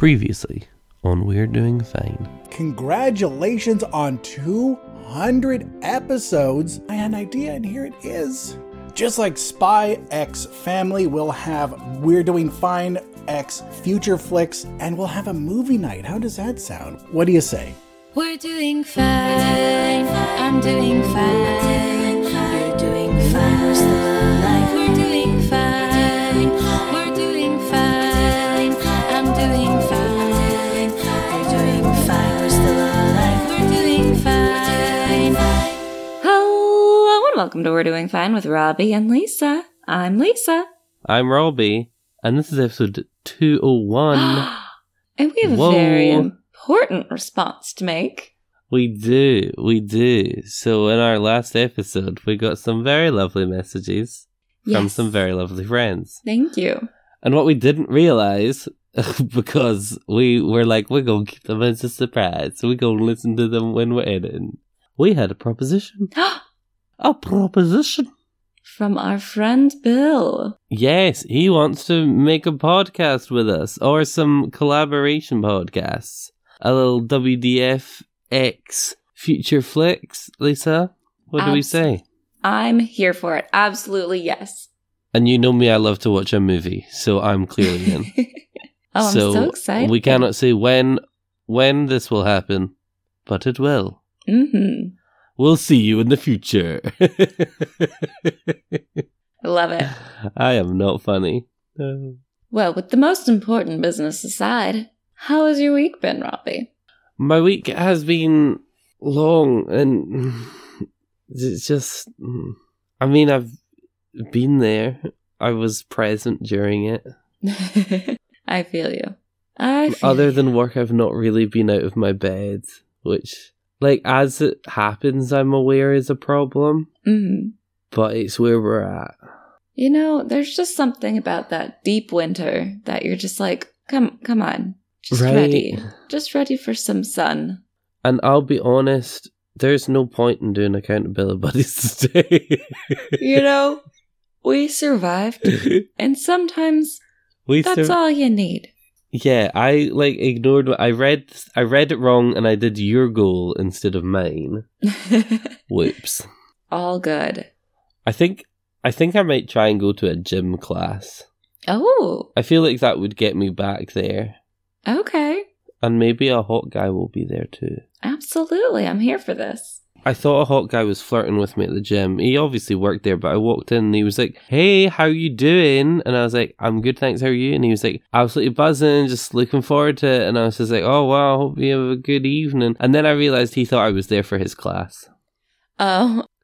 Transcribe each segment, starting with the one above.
Previously on We're Doing Fine. Congratulations on 200 episodes. I had an idea, and here it is. Just like Spy X Family, we'll have We're Doing Fine X Future Flicks, and we'll have a movie night. How does that sound? What do you say? We're doing fine. I'm doing fine. You're doing fine. We're still alive. We're I'm doing fine. You're doing fine. We're still alive. We're doing fine. Hello and welcome to We're Doing Fine with Robbie and Lisa. I'm Lisa. I'm Robbie, and this is episode 201. And we have Whoa. a very important response to make. we do, we do. So, in our last episode, we got some very lovely messages from some very lovely friends. Thank you. And what we didn't realize, because we were like, we're going to keep them as a surprise, we're going to listen to them when we're editing. We had a proposition. A proposition. From our friend Bill. Yes, he wants to make a podcast with us or some collaboration podcasts. A little WDFX future flicks, Lisa. What do we say? I'm here for it. Absolutely yes. And you know me, I love to watch a movie, so I'm clearly in. oh, I'm so, excited. We cannot say when when this will happen, but it will. Mm-hmm. We'll see you in the future. I love it. I am not funny. No. Well, with the most important business aside, how has your week been, Robbie? My week has been long and it's just. I mean, I've been there. I was present during it. I feel you. I feel Other you. than work, I've not really been out of my bed, which, like, as it happens, I'm aware is a problem, Mhm. but it's where we're at. You know, there's just something about that deep winter that you're just like, come, come on, just Right. ready, just ready for some sun. And I'll be honest, there's no point in doing accountability buddies today. You know, we survived, and sometimes we that's all you need. Yeah, I like ignored. what- I read. I read it wrong, and I did your goal instead of mine. Whoops. all good. I think. I think I might try and go to a gym class. Oh, I feel like that would get me back there, okay. and maybe a hot guy will be there too. Absolutely. I'm here for this. I thought a hot guy was flirting with me at the gym. He obviously worked there, but I walked in and he was like, "Hey, how you doing?" And I was like, "I'm good, thanks. How are you?" And he was like, "Absolutely buzzing, just looking forward to it." And I was just like, "Oh wow, hope you have a good evening." And then I realized he thought I was there for his class, Oh.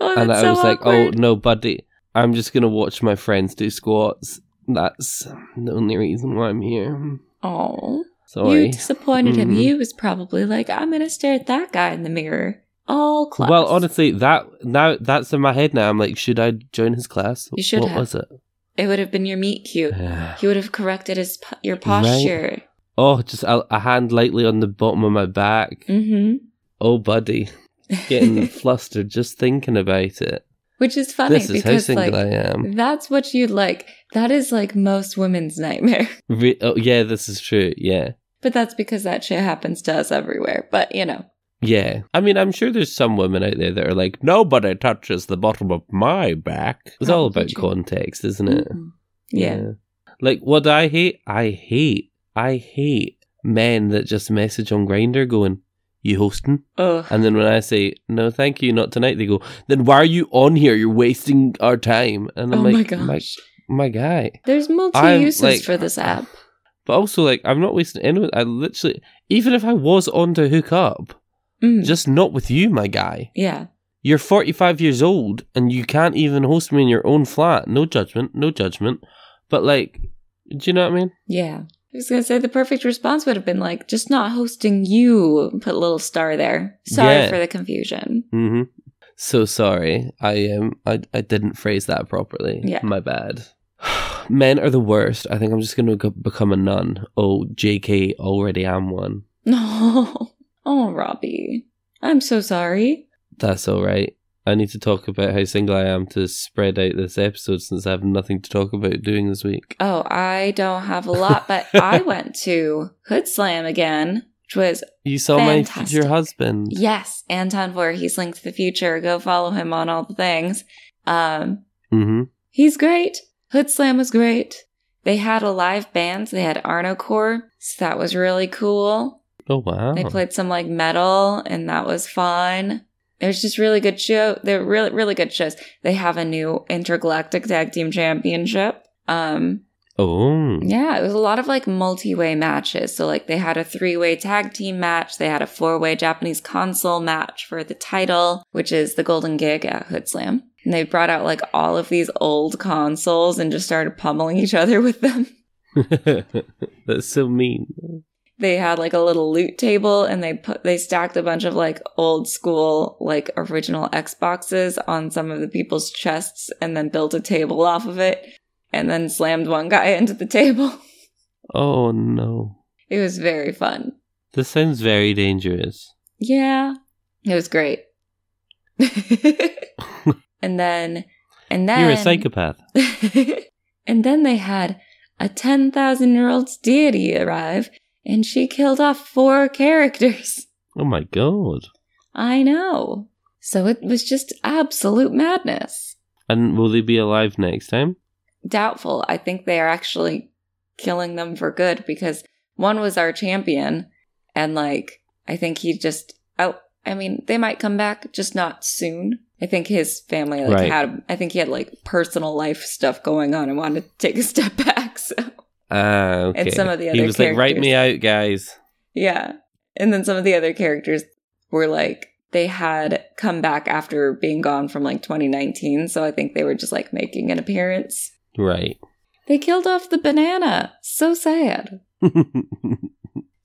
Oh, and I so was like, "Oh no, buddy, I'm just gonna watch my friends do squats. That's the only reason why I'm here." Oh. Sorry. You disappointed him. Mhm. He was probably like, I'm going to stare at that guy in the mirror all class. Well, honestly, that now that's in my head now. I'm like, should I join his class? You should What have. was it? it would have been your meet cute. He would have corrected his your posture. Oh, just a, a hand lightly on the bottom of my back. Mm-hmm. Oh, buddy. Getting flustered just thinking about it. Which is funny this is how single like I am. that's what you'd like. That is like most women's nightmare. Re- oh, yeah, this is true. Yeah. But that's because that shit happens to us everywhere. But you know. Yeah. I mean, I'm sure there's some women out there that are like, nobody touches the bottom of my back. It's all about context, isn't it? Mhm. Yeah. Like, what I hate? I hate, I hate men that just message on Grindr going, you hosting? Ugh. And then when I say, no, thank you, not tonight, they go, then why are you on here? You're wasting our time. And I'm oh my like, gosh. my guy. There's multi uses like- for this app. But also, like, I'm not wasting anyone. I literally, even if I was on to hook up, Mm. just not with you, my guy. Yeah. You're 45 years old and you can't even host me in your own flat. No judgment, no judgment. But, like, do you know what I mean? Yeah. I was gonna say the perfect response would have been like, just not hosting you. Put a little star there. Sorry Yeah. for the confusion. hmm So sorry. I um I, I didn't phrase that properly. Yeah. My bad. Men are the worst. I think I'm just going to become a nun. Oh, JK, already am one. No. Oh, Robbie. I'm so sorry. That's all right. I need to talk about how single I am to spread out this episode since I have nothing to talk about doing this week. Oh, I don't have a lot, but I went to Hood Slam again, which was You saw Fantastic. my future husband. yes, Anton Voorhees linked to the future. Go follow him on all the things. Um, Mm-hmm. he's great. Hood Slam was great. They had a live band. They had Arnocorps, so that was really cool. Oh wow. They played some like metal, and that was fun. It was just really good show. They're really really good shows. They have a new intergalactic tag team championship. Um, oh. yeah, it was a lot of like multi-way matches. So like they had a three-way tag team match. They had a four-way Japanese console match for the title, which is the Golden Gig at Hood Slam. And they brought out like all of these old consoles and just started pummeling each other with them. That's so mean. They had like a little loot table and they put they stacked a bunch of like old school like original Xboxes on some of the people's chests and then built a table off of it and then slammed one guy into the table. Oh no. It was very fun. This sounds very dangerous. Yeah. It was great. and then and then You're a psychopath. and then they had a 10,000 year old deity arrive and she killed off four characters. Oh my god. I know. So it was just absolute madness. And will they be alive next time? Doubtful. I think they are actually killing them for good because one was our champion and like I think he just I, I mean they might come back just not soon. I think his family like Right. had I think he had like personal life stuff going on and wanted to take a step back. So Ah, okay. And some of the other He was like, write me out, guys. Yeah. And then some of the other characters were like, they had come back after being gone from like 2019. So I think they were just like making an appearance. Right. They killed off the banana. So sad. He's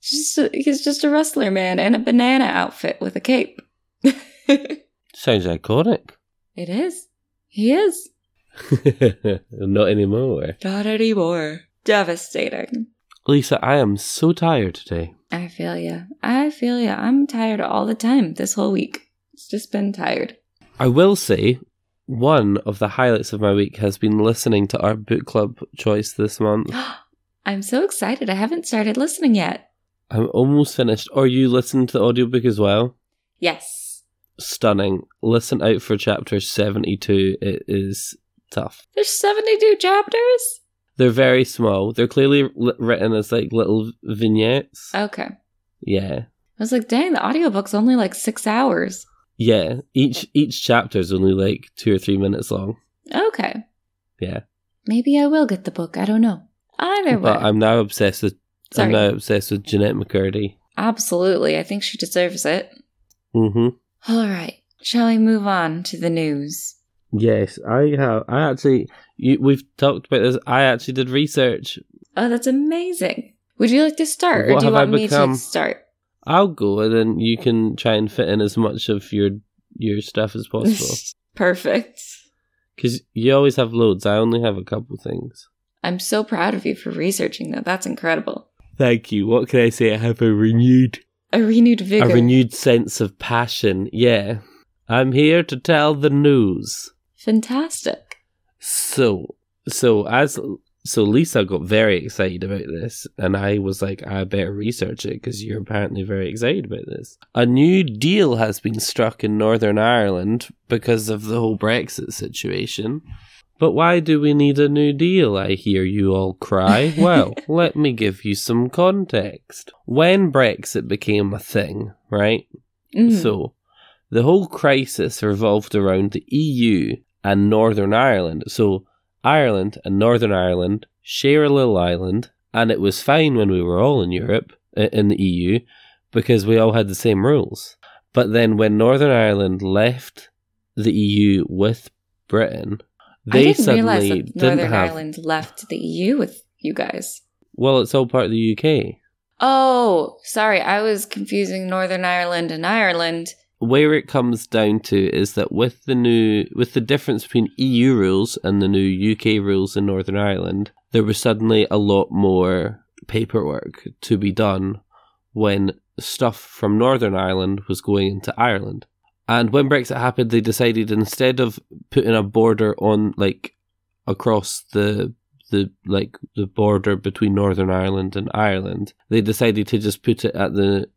just a, he's just a wrestler man in a banana outfit with a cape. Sounds iconic. It is. He is. Not anymore. Not anymore. Devastating. Lisa, I am so tired today. I feel ya. I feel ya. I'm tired all the time this whole week. It's just been tired. I will say, one of the highlights of my week has been listening to our book club choice this month. I'm so excited. I haven't started listening yet. I'm almost finished. Or you listened to the audiobook as well? Yes. Stunning. Listen out for chapter 72. It is tough. There's 72 chapters? They're very small. They're clearly li- written as like little vignettes. Okay. Yeah. I was like, dang, the audiobook's only like six hours. Yeah. Each each chapter is only like two or three minutes long. Okay. Yeah. Maybe I will get the book. I don't know. Either way. But I'm now obsessed with Sorry. I'm now obsessed with Jennette McCurdy. Absolutely. I think she deserves it. Mm-hmm. All right. Shall we move on to the news? Yes, I have. I actually, you, we've talked about this. I actually did research. Oh, that's amazing. Would you like to start, or do you want me to start? I'll go, and then you can try and fit in as much of your your stuff as possible. Perfect. Because you always have loads. I only have a couple things. I'm so proud of you for researching that. That's incredible. Thank you. What can I say? I have a renewed, A renewed vigor. a renewed sense of passion. Yeah, I'm here to tell the news. Fantastic. So, so as so Lisa got very excited about this, and I was like, I better research it because you're apparently very excited about this. A new deal has been struck in Northern Ireland because of the whole Brexit situation. But why do we need a new deal? I hear you all cry. Well, let me give you some context. When Brexit became a thing, right? Mhm. So, the whole crisis revolved around the EU and Northern Ireland. So, Ireland and Northern Ireland share a little island, and it was fine when we were all in Europe, in the EU, because we all had the same rules. But then when Northern Ireland left the EU with Britain, they I didn't suddenly realize that Northern have. Ireland left the EU with you guys. Well, it's all part of the UK. Oh, sorry. I was confusing Northern Ireland and Ireland. Where it comes down to is that with the new with the difference between EU rules and the new UK rules in Northern Ireland, there was suddenly a lot more paperwork to be done when stuff from Northern Ireland was going into Ireland. And when Brexit happened, they decided instead of putting a border on like across the the like the border between Northern Ireland and Ireland, they decided to just put it at the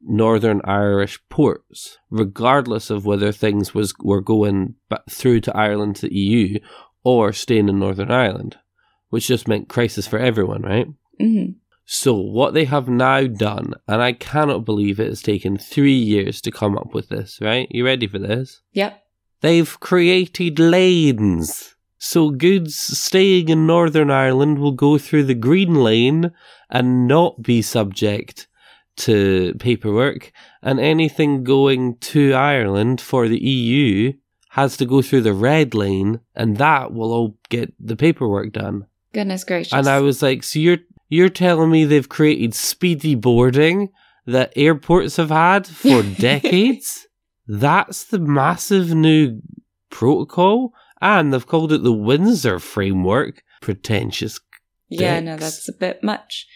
Northern Irish ports, regardless of whether things was were going through to Ireland to the EU or staying in Northern Ireland, which just meant crisis for everyone, right? hmm So what they have now done, and I cannot believe it has taken three years to come up with this, right? You ready for this? Yep. They've created lanes. So goods staying in Northern Ireland will go through the green lane and not be subject to paperwork, and anything going to Ireland for the EU has to go through the red lane, and that will all get the paperwork done. Goodness gracious. And I was like, so you're you're telling me they've created speedy boarding that airports have had for decades? That's the massive new protocol, and they've called it the Windsor Framework. Pretentious. yeah, no, that's a bit much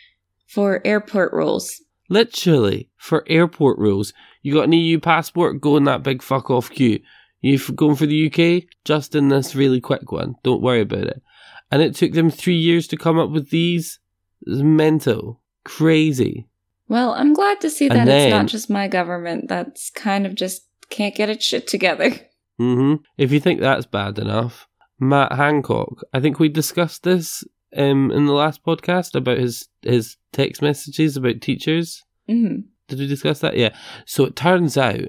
for airport rules. Literally, for airport rules, you got an EU passport, go in that big fuck off queue. You f- going for the UK? Just in this really quick one. Don't worry about it. And it took them three years to come up with these. It's mental. Crazy. Well, I'm glad to see And that it's then- not just my government that's kind of just can't get its shit together. hmm If you think that's bad enough, Matt Hancock. I think we discussed this um, in the last podcast about his his text messages about teachers. hmm Did we discuss that? Yeah. So it turns out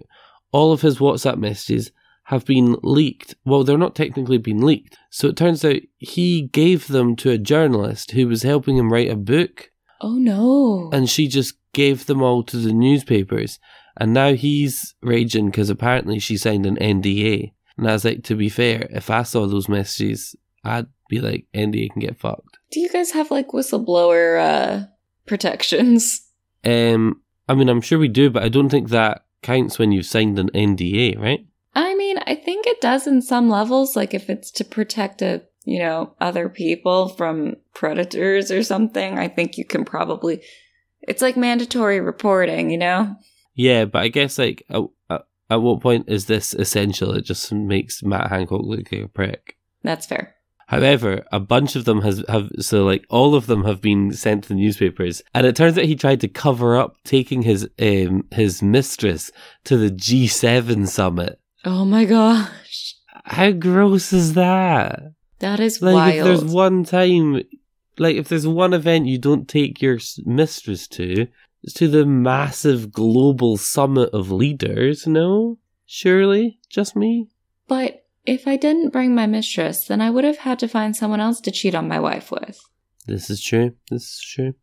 all of his WhatsApp messages have been leaked. Well, they're not technically been leaked. So it turns out he gave them to a journalist who was helping him write a book, Oh no. and she just gave them all to the newspapers. And now he's raging because apparently she signed an NDA. And I was like, to be fair, if I saw those messages, I'd be like, NDA can get fucked. Do you guys have like whistleblower uh protections? Um, I mean, I'm sure we do, but I don't think that counts when you've signed an NDA, right? I mean, I think it does in some levels, like if it's to protect a you know, other people from predators or something, I think you can probably it's like mandatory reporting, you know? Yeah, but I guess like at, at, at what point is this essential? It just makes Matt Hancock look like a prick. That's fair. However, a bunch of them has have so like all of them have been sent to the newspapers, and it turns out he tried to cover up taking his um his mistress to the G7 summit. Oh my gosh. How gross is that? That is Like if there's one time, like if there's one event you don't take your mistress to, it's to the massive global summit of leaders. No, surely just me. But if I didn't bring my mistress, then I would have had to find someone else to cheat on my wife with. This is true. This is true.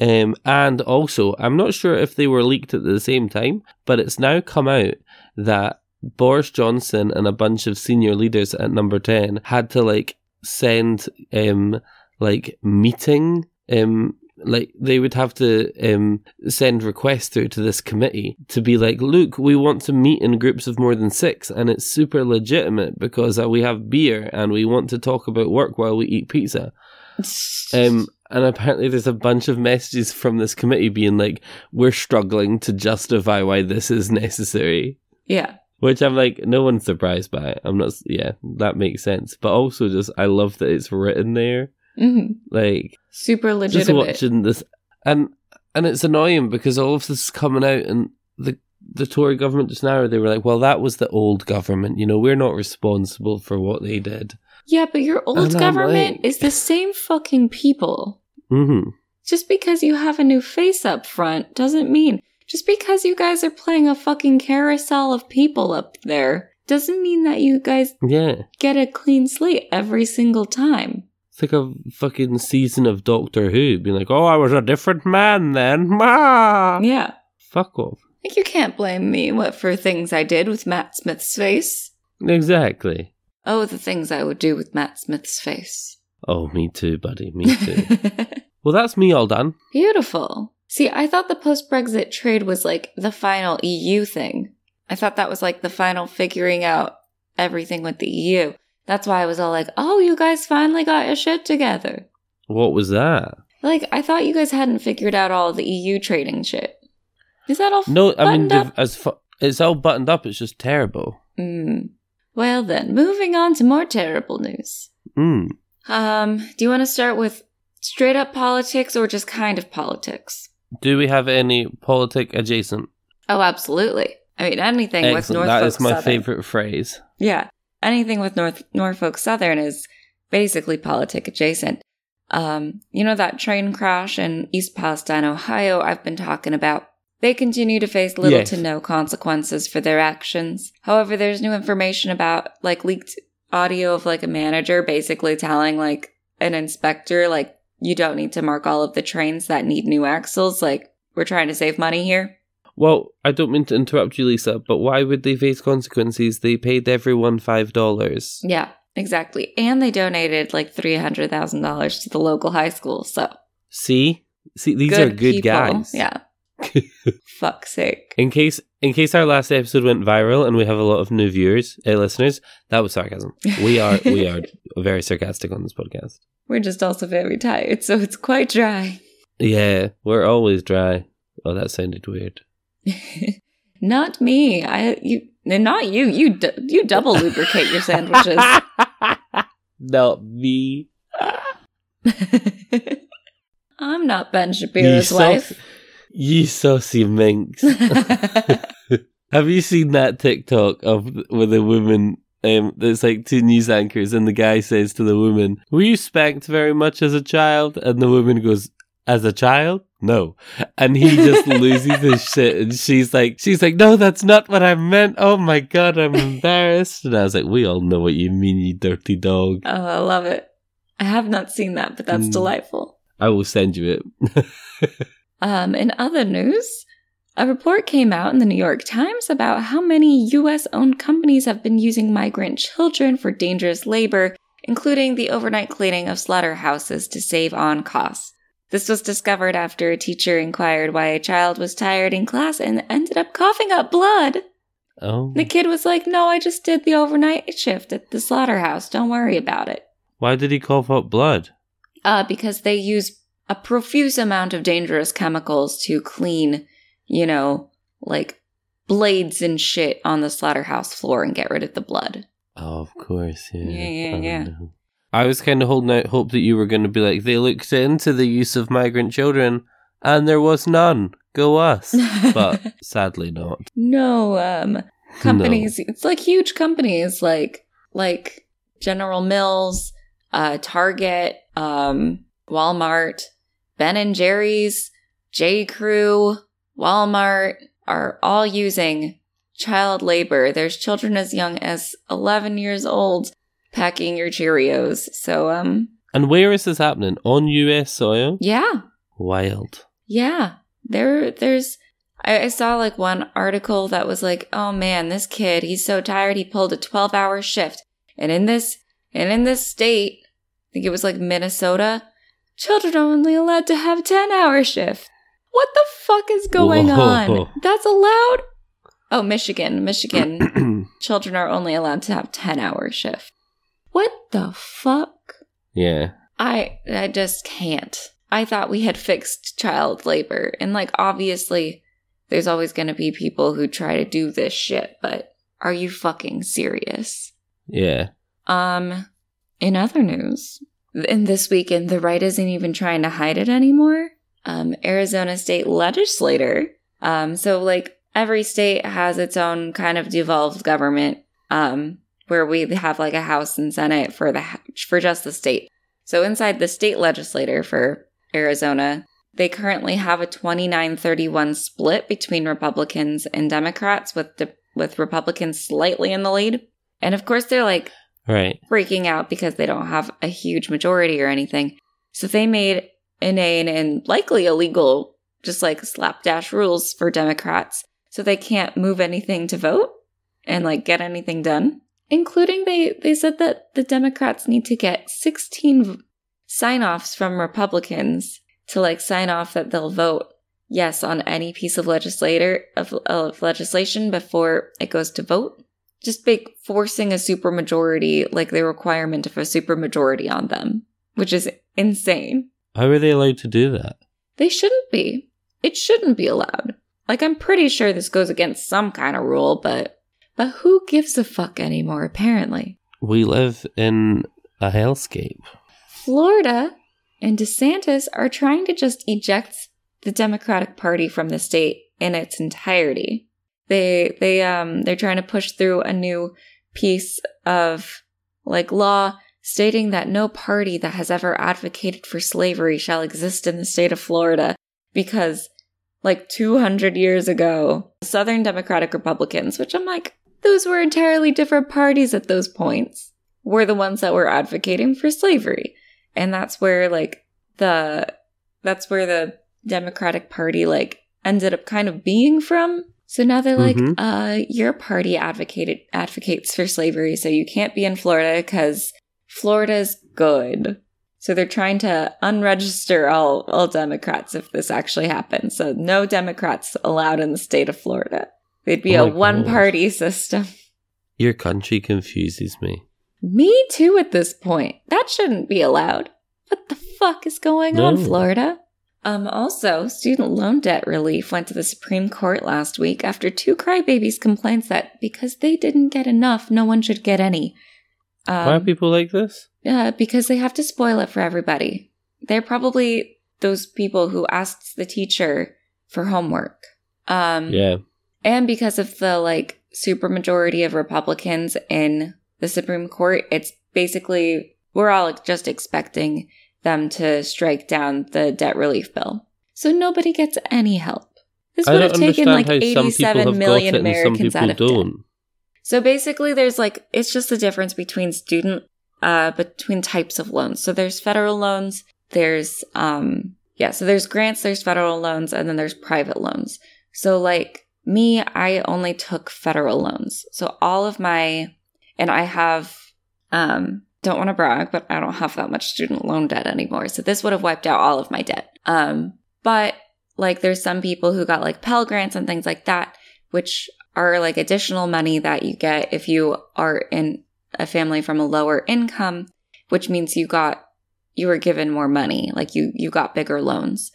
Um, and also, I'm not sure if they were leaked at the same time, but it's now come out that Boris Johnson and a bunch of senior leaders at Number Ten had to like send um like meeting um like they would have to um send requests through to this committee to be like look we want to meet in groups of more than six and it's super legitimate because uh, we have beer and we want to talk about work while we eat pizza um, and apparently there's a bunch of messages from this committee being like, we're struggling to justify why this is necessary. yeah. Which I'm like, no one's surprised by. I'm not, yeah, that makes sense. But also just, I love that it's written there. Hmm Like, Super just watching this. And, and it's annoying because all of this is coming out and the, the Tory government just now, they were like, well, that was the old government. You know, we're not responsible for what they did. Yeah, but your old And government like- is the same fucking people. hmm Just because you have a new face up front doesn't mean. Just because you guys are playing a fucking carousel of people up there doesn't mean that you guys Yeah. get a clean slate every single time. It's like a fucking season of Doctor Who being like, oh, I was a different man then. Ma! Yeah. Fuck off. Like you can't blame me what for things I did with Matt Smith's face. Exactly. Oh, the things I would do with Matt Smith's face. Oh, me too, buddy. Me too. well, that's me all done. Beautiful. See, I thought the post Brexit trade was like the final EU thing. I thought that was like the final figuring out everything with the EU. That's why I was all like, oh, you guys finally got your shit together. What was that? Like, I thought you guys hadn't figured out all the EU trading shit. Is that all No, I mean, as fa- It's all buttoned up. It's just terrible. Mm. Well then, moving on to more terrible news. Mm. Um, do you want to start with straight up politics or just kind of politics? Do we have any politic adjacent? Oh, absolutely. I mean, anything with Excellent. Norfolk That is my Southern. favorite phrase. Yeah, anything with North Norfolk Southern is basically politic adjacent. Um, you know that train crash in East Palestine, Ohio? I've been talking about. They continue to face little Yes. to no consequences for their actions. However, there's new information about like leaked audio of like a manager basically telling like an inspector like you don't need to mark all of the trains that need new axles. Like we're trying to save money here. Well, I don't mean to interrupt you, Lisa, but why would they face consequences? They paid everyone five dollars. Yeah, exactly. And they donated like three hundred thousand dollars to the local high school. So See, see, these are good people. guys. Yeah. Fuck's sake. In case, in case our last episode went viral and we have a lot of new viewers, uh, listeners, that was sarcasm. We are, we are very sarcastic on this podcast. We're just also very tired, so it's quite dry. Yeah, we're always dry. Oh, that sounded weird. not me. I you not you. You d- you double lubricate your sandwiches. Not me. I'm not Ben You Shapiro's sauce- wife. You saucy minx. Have you seen that TikTok of with a woman? Um, there's like two news anchors, and the guy says to the woman, "Were you spanked very much as a child?" And the woman goes, "As a child, no." And he just loses his shit, and she's like, "She's like, no, that's not what I meant. Oh my god, I'm embarrassed." And I was like, "We all know what you mean, you dirty dog." oh, I love it. I have not seen that, but that's Mm. delightful. I will send you it. Um, in other news, a report came out in the New York Times about how many US owned companies have been using migrant children for dangerous labor, including the overnight cleaning of slaughterhouses to save on costs. This was discovered after a teacher inquired why a child was tired in class and ended up coughing up blood. oh, The kid was like, No, I just did the overnight shift at the slaughterhouse. Don't worry about it. why did he cough up blood? Uh, because they use a profuse amount of dangerous chemicals to clean, you know, like blades and shit on the slaughterhouse floor and get rid of the blood. Oh, of course, yeah. Yeah, yeah, Oh, yeah. no. I was kind of holding out hope that you were going to be like, they looked into the use of migrant children and there was none. Go us. But sadly not. no, um, companies, it's like huge companies like, like General Mills, uh, Target, um, Walmart, Ben and Jerry's, J. Crew, Walmart are all using child labor. There's children as young as 11 years old packing your Cheerios. So, um, And where is this happening? On US soil? yeah, Wild. yeah. There, there's, I, I saw like one article that was like, oh man, this kid, he's so tired, he pulled a 12 hour shift. And in this, and in this state, I think it was like Minnesota, children are only allowed to have 10 hour shift. What the fuck is going Whoa. on? That's allowed? Oh, Michigan, Michigan. children are only allowed to have 10 hour shift. What the fuck? yeah. I I just can't. I thought we had fixed child labor and like obviously there's always going to be people who try to do this shit, but are you fucking serious? Yeah. Um in other news, in this weekend the right isn't even trying to hide it anymore. Um Arizona state legislator um so like every state has its own kind of devolved government um where we have like a house and senate for the for just the state. So inside the state legislature for Arizona, they currently have a 29-31 split between Republicans and Democrats with the with Republicans slightly in the lead. And of course they're like Right. freaking out because they don't have a huge majority or anything. So they made inane and likely illegal, just like slapdash rules for Democrats. So they can't move anything to vote and like get anything done. Including they, they said that the Democrats need to get 16 sign offs from Republicans to like sign off that they'll vote yes on any piece of legislator of, of legislation before it goes to vote just make forcing a supermajority like the requirement of a supermajority on them, which is insane. How are they allowed to do that? They shouldn't be. It shouldn't be allowed. Like I'm pretty sure this goes against some kind of rule, but but who gives a fuck anymore apparently. We live in a hellscape. Florida and DeSantis are trying to just eject the Democratic Party from the state in its entirety. They they um they're trying to push through a new piece of like law stating that no party that has ever advocated for slavery shall exist in the state of Florida because like 200 years ago, Southern Democratic Republicans, which I'm like, those were entirely different parties at those points, were the ones that were advocating for slavery. And that's where like the that's where the Democratic Party like ended up kind of being from. So now they're like, Mhm. uh, your party advocated advocates for slavery, so you can't be in Florida because Florida's good. So they're trying to unregister all all Democrats if this actually happens. So no Democrats allowed in the state of Florida. They'd be Oh a one gosh. party system. Your country confuses me. Me too at this point. That shouldn't be allowed. What the fuck is going on, Florida? Um, also, student loan debt relief went to the Supreme Court last week after two crybabies complaints that because they didn't get enough, no one should get any. Um, Why are people like this? uh, because they have to spoil it for everybody. They're probably those people who asked the teacher for homework. Um, Yeah. And because of the like supermajority of Republicans in the Supreme Court, it's basically we're all just expecting them to strike down the debt relief bill. So nobody gets any help. This would have taken like how some people 87 have million got it and some Americans out of debt. don't. So basically, there's like it's just the difference between student, uh, between types of loans. So there's federal loans. There's um, yeah. So there's grants. There's federal loans, and then there's private loans. So like me, I only took federal loans. So all of my, and I have, um, don't want to brag, but I don't have that much student loan debt anymore. So this would have wiped out all of my debt. Um, but like there's some people who got like Pell grants and things like that, which are like additional money that you get if you are in a family from a lower income, which means you got you were given more money, like you you got bigger loans.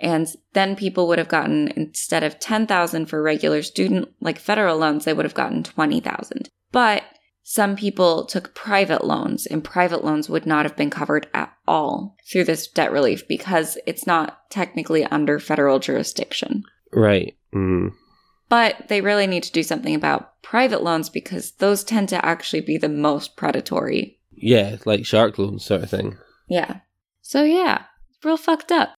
And then people would have gotten instead of 10,000 for regular student like federal loans, they would have gotten 20,000. But some people took private loans and private loans would not have been covered at all through this debt relief because it's not technically under federal jurisdiction. Right. Mm. But they really need to do something about private loans because those tend to actually be the most predatory. Yeah, like shark loans sort of thing. Yeah. So yeah, real fucked up.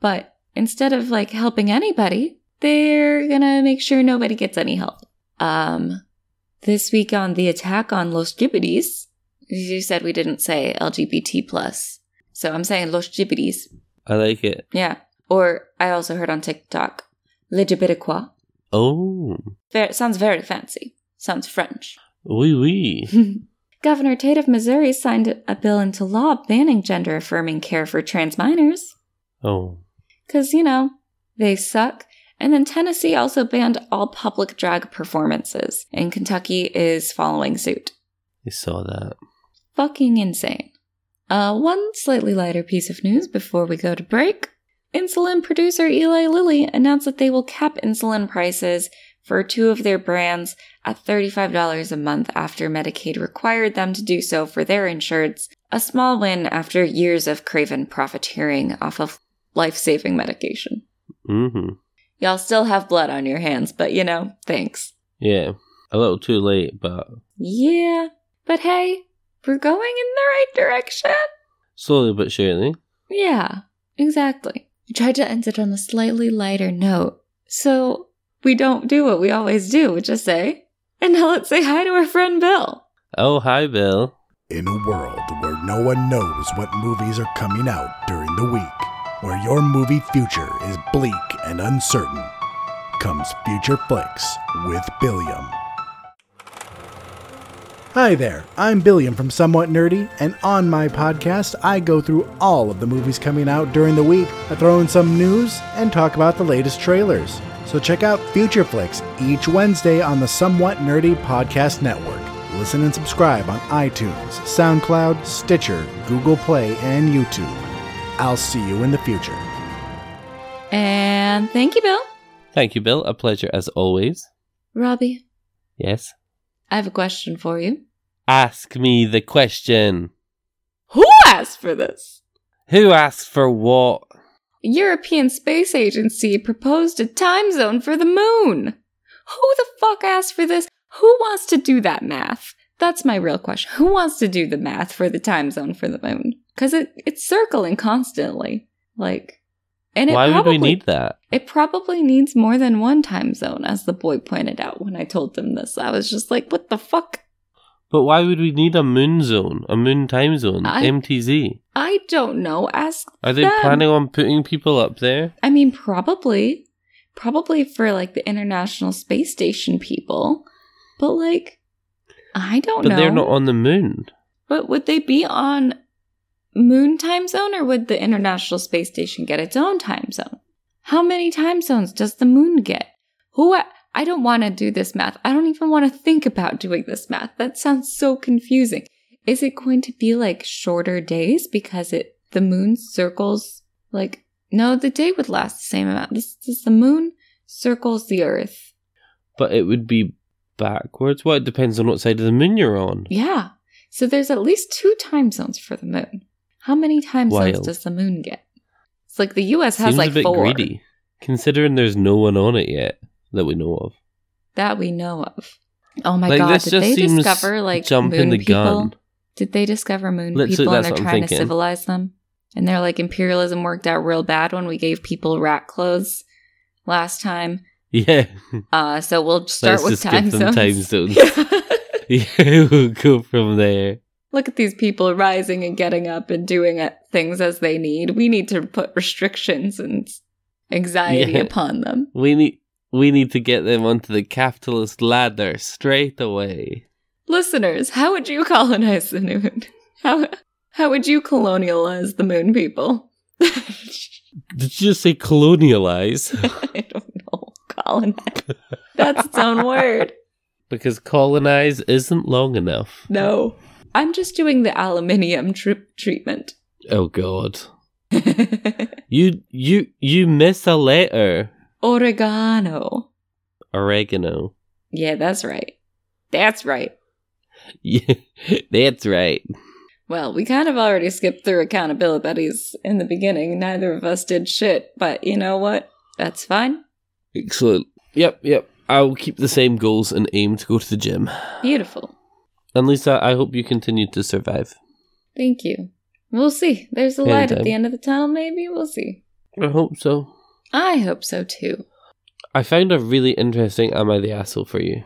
But instead of like helping anybody, they're gonna make sure nobody gets any help. Um this week on the attack on Los Gibbities, you said we didn't say LGBT plus. So I'm saying Los Gibbities. I like it. Yeah. Or I also heard on TikTok, Le Gibbidiquois. Oh, Very, sounds very fancy. Sounds French. wee wee. Governor Tate of Missouri signed a bill into law banning gender affirming care for trans minors. Oh, Because, you know, they suck. And then Tennessee also banned all public drag performances, and Kentucky is following suit. You saw that. Fucking insane. Uh, one slightly lighter piece of news before we go to break. Insulin producer Eli Lilly announced that they will cap insulin prices for two of their brands at $35 a month after Medicaid required them to do so for their insureds, a small win after years of craven profiteering off of life saving medication. Mm-hmm. Y'all still have blood on your hands, but you know, thanks. Yeah, a little too late, but Yeah, but hey, we're going in the right direction. slowly but surely. Yeah, exactly. We tried to end it on a slightly lighter note. So we don't do what we always do, which is say, and now let's say hi to our friend Bill. Oh, hi, Bill. In a world where no one knows what movies are coming out during the week, where your movie future is bleak and uncertain, comes Future Flicks with Billiam. Hi there, I'm Billiam from Somewhat Nerdy, and on my podcast, I go through all of the movies coming out during the week. I throw in some news and talk about the latest trailers. So check out Future Flicks each Wednesday on the Somewhat Nerdy Podcast Network. Listen and subscribe on iTunes, SoundCloud, Stitcher, Google Play, and YouTube. I'll see you in the future. And thank you, Bill. Thank you, Bill. A pleasure as always. Robbie, Yes. I have a question for you. Ask me the question. Who asked for this? Who asked for what? European Space Agency proposed a time zone for the moon. Who the fuck asked for this? Who wants to do that math? That's my real question. Who wants to do the math for the time zone for the moon? Because it, it's circling constantly. Like, and it Why probably, would we need that? It probably needs more than one time zone, as the boy pointed out when I told them this. I was just like, what the fuck? But why would we need a moon zone? A moon time zone? I- MTZ? I don't know. Ask Are they them. planning on putting people up there? I mean, probably. Probably for like the International Space Station people. But like, I don't But know. But they're not on the moon. But would they be on moon time zone or would the International Space Station get its own time zone? How many time zones does the moon get? Who I, don't want to do this math. I don't even want to think about doing this math. That sounds so confusing. Is it going to be like shorter days because it the moon circles like no, the day would last the same amount. This is the moon circles the earth. But it would be backwards. Well, it depends on what side of the moon you're on. Yeah. So there's at least two time zones for the moon. How many time zones does the moon get? It's like the US has Seems like a bit four greedy, considering there's no one on it yet that we know of. that we know of. Oh my Like, god, this did just they seems discover like jumping moon the people? gun. Did they discover moon Literally, people and that's they're what I'm trying to thinking. civilize them? And they're like imperialism worked out real bad when we gave people rat clothes last time. Yeah, Uh so we'll start Let's with just time give them zones. time zones. yeah, we'll go from there. Look at these people rising and getting up and doing uh, things as they need. We need to put restrictions and anxiety Yeah. upon them. We need we need to get them onto the capitalist ladder straight away. Listeners, how would you colonize the moon? How how would you colonialize the moon people? Did you just say colonialize? I don't know. Colonize. That's its own word. because colonize isn't long enough. No. I'm just doing the aluminium tr- treatment. Oh god. You you you miss a letter. Oregano. Oregano. Yeah, that's right. That's right. Yeah, that's right. Well, we kind of already skipped through accountabilities in the beginning. Neither of us did shit, but you know what? That's fine. Excellent. Yep, yep. I'll keep the same goals and aim to go to the gym. Beautiful. And Lisa, I hope you continue to survive. Thank you. We'll see. There's a light at Anytime. the end of the tunnel, maybe. We'll see. I hope so. I hope so too. I found a really interesting Am I the Asshole for you.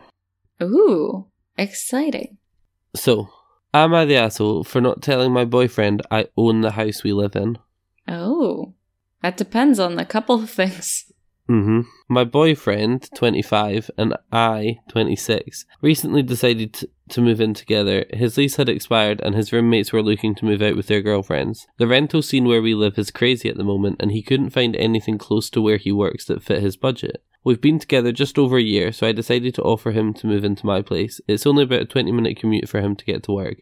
Ooh, exciting. So, am I the asshole for not telling my boyfriend I own the house we live in? Oh, that depends on a couple of things. Mm-hmm. My boyfriend, 25, and I, 26, recently decided t- to move in together. His lease had expired and his roommates were looking to move out with their girlfriends. The rental scene where we live is crazy at the moment and he couldn't find anything close to where he works that fit his budget. We've been together just over a year, so I decided to offer him to move into my place. It's only about a 20 minute commute for him to get to work.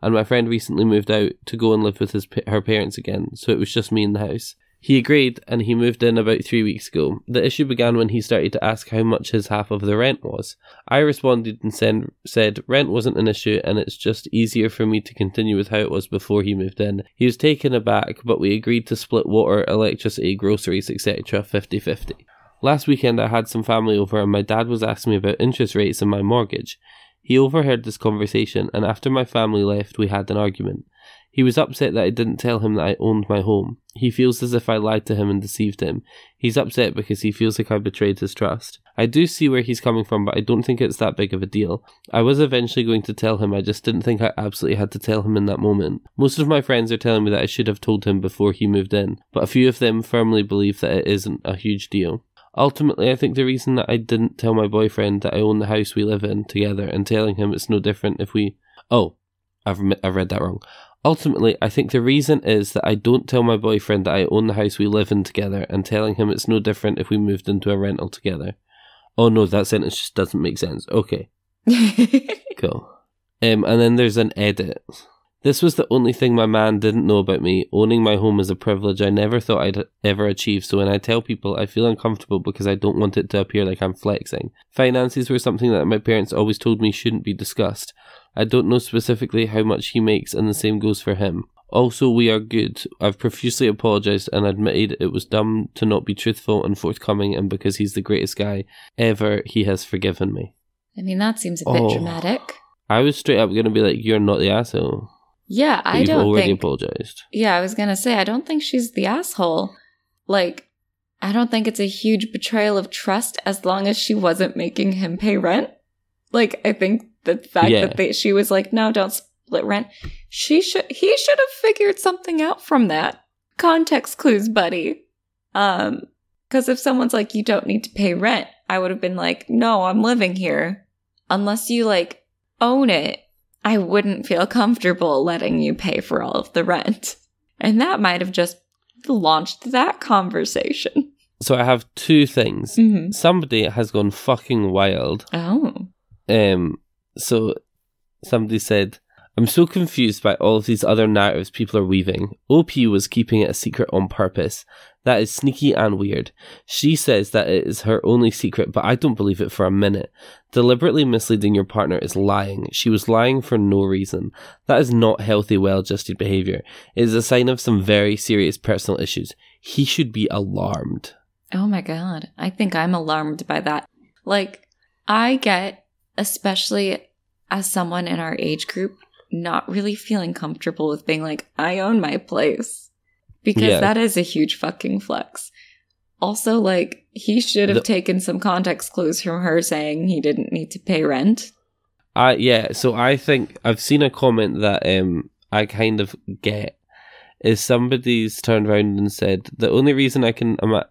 And my friend recently moved out to go and live with his her parents again, so it was just me in the house. He agreed and he moved in about three weeks ago. The issue began when he started to ask how much his half of the rent was. I responded and sen- said rent wasn't an issue and it's just easier for me to continue with how it was before he moved in. He was taken aback, but we agreed to split water, electricity, groceries, etc. 50 50. Last weekend I had some family over and my dad was asking me about interest rates and my mortgage. He overheard this conversation and after my family left we had an argument. He was upset that I didn't tell him that I owned my home. He feels as if I lied to him and deceived him. He's upset because he feels like I betrayed his trust. I do see where he's coming from, but I don't think it's that big of a deal. I was eventually going to tell him, I just didn't think I absolutely had to tell him in that moment. Most of my friends are telling me that I should have told him before he moved in, but a few of them firmly believe that it isn't a huge deal. Ultimately, I think the reason that I didn't tell my boyfriend that I own the house we live in together and telling him it's no different if we. Oh, I've, I've read that wrong. Ultimately, I think the reason is that I don't tell my boyfriend that I own the house we live in together and telling him it's no different if we moved into a rental together. Oh no, that sentence just doesn't make sense. Okay, cool. Um, and then there's an edit. This was the only thing my man didn't know about me. Owning my home is a privilege I never thought I'd ever achieve. So when I tell people, I feel uncomfortable because I don't want it to appear like I'm flexing. Finances were something that my parents always told me shouldn't be discussed. I don't know specifically how much he makes, and the same goes for him. Also, we are good. I've profusely apologized and admitted it was dumb to not be truthful and forthcoming, and because he's the greatest guy ever, he has forgiven me. I mean, that seems a bit Oh. dramatic. I was straight up gonna be like, "You're not the asshole." Yeah, But I you've don't already think. apologized. Yeah, I was gonna say I don't think she's the asshole. Like, I don't think it's a huge betrayal of trust as long as she wasn't making him pay rent. Like, I think the fact Yeah. that they, she was like, "No, don't split rent," she should he should have figured something out from that. Context clues, buddy. Um, because if someone's like, "You don't need to pay rent," I would have been like, "No, I'm living here." Unless you like own it, I wouldn't feel comfortable letting you pay for all of the rent. And that might have just launched that conversation. So I have two things. Mm-hmm. Somebody has gone fucking wild. Oh. Um, so somebody said, I'm so confused by all of these other narratives people are weaving. OP was keeping it a secret on purpose. That is sneaky and weird. She says that it is her only secret, but I don't believe it for a minute. Deliberately misleading your partner is lying. She was lying for no reason. That is not healthy, well adjusted behavior. It is a sign of some very serious personal issues. He should be alarmed. Oh my god. I think I'm alarmed by that. Like, I get, especially as someone in our age group, not really feeling comfortable with being like, I own my place. Because Yeah. that is a huge fucking flex. Also, like, he should have The- taken some context clues from her saying he didn't need to pay rent. I yeah, so I think I've seen a comment that um I kind of get is somebody's turned around and said the only reason I can ima-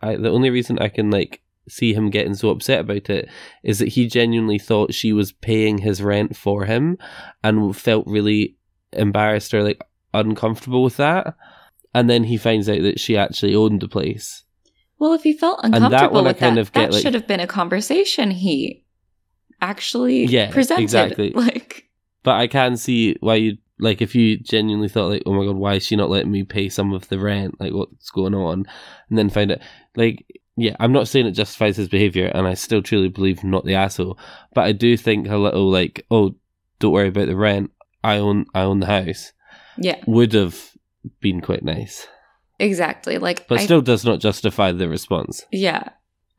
I, the only reason I can like see him getting so upset about it is that he genuinely thought she was paying his rent for him and felt really embarrassed or like uncomfortable with that and then he finds out that she actually owned the place Well, if he felt uncomfortable I with kind that, get, that like- should have been a conversation he actually Yeah, presented. exactly. Like, But I can see why you like if you genuinely thought like, oh my god, why is she not letting me pay some of the rent? Like what's going on? And then find out like yeah, I'm not saying it justifies his behaviour and I still truly believe not the asshole. But I do think a little like, oh, don't worry about the rent. I own I own the house yeah, would have been quite nice. exactly. Like, But I, still does not justify the response. yeah,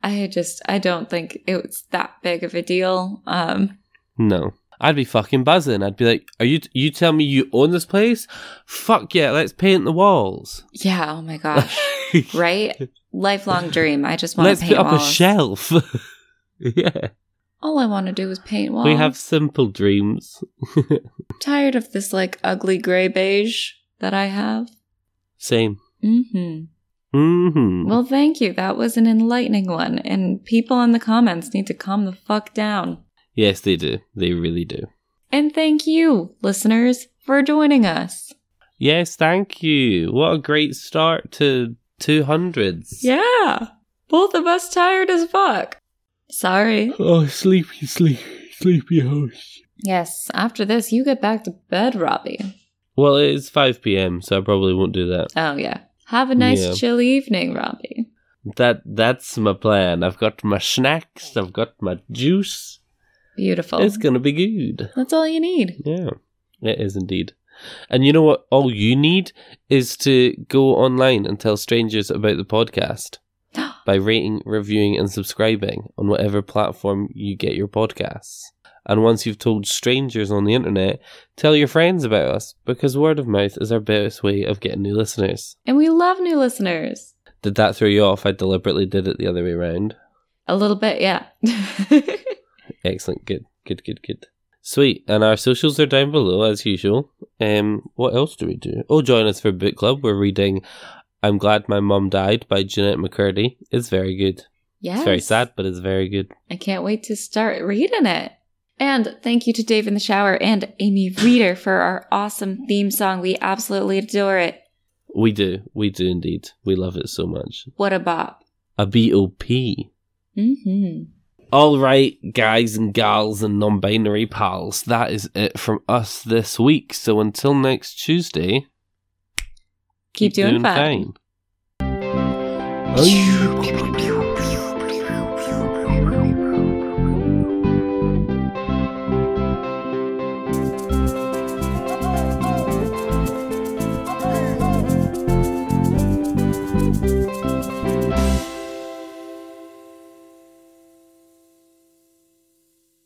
I just, I don't think it was that big of a deal. Um, No. I'd be fucking buzzing. I'd be like, "Are you? You tell me you own this place? Fuck yeah! Let's paint the walls." yeah. Oh my gosh. right? Lifelong dream. I just want Let's to paint put up walls. a shelf. yeah. All I want to do is paint walls. We have simple dreams. tired of this like ugly gray beige that I have. Same. Mm-hmm. Mm-hmm. Well, thank you. That was an enlightening one. And people in the comments need to calm the fuck down. yes, they do. They really do. And thank you, listeners, for joining us. Yes, thank you. What a great start to 200s. Yeah. Both of us tired as fuck. Sorry. Oh, sleepy, sleepy, sleepy house. Yes, after this, you get back to bed, Robbie. Well, it is 5 p.m., so I probably won't do that. Oh, yeah. Have a nice, Yeah. chill evening, Robbie. That That's my plan. I've got my snacks, I've got my juice. Beautiful. It's gonna be good. That's all you need. Yeah, it is indeed. And you know what? All you need is to go online and tell strangers about the podcast by rating, reviewing, and subscribing on whatever platform you get your podcasts. And once you've told strangers on the internet, tell your friends about us because word of mouth is our best way of getting new listeners. And we love new listeners. Did that throw you off? I deliberately did it the other way around. A little bit, yeah. Excellent. Good. Good. Good. Good. Sweet. And our socials are down below as usual. Um, what else do we do? Oh, join us for book club. We're reading "I'm Glad My Mum Died" by Jennette McCurdy. It's very good. yes. It's very sad, but it's very good. I can't wait to start reading it. And thank you to Dave in the Shower and Amy Reader for our awesome theme song. We absolutely adore it. We do. We do indeed. We love it so much. What a bop. A BOP. Mm-hmm. All right, guys and gals and non binary pals, that is it from us this week. So until next Tuesday, Keep, doing, fine. fine.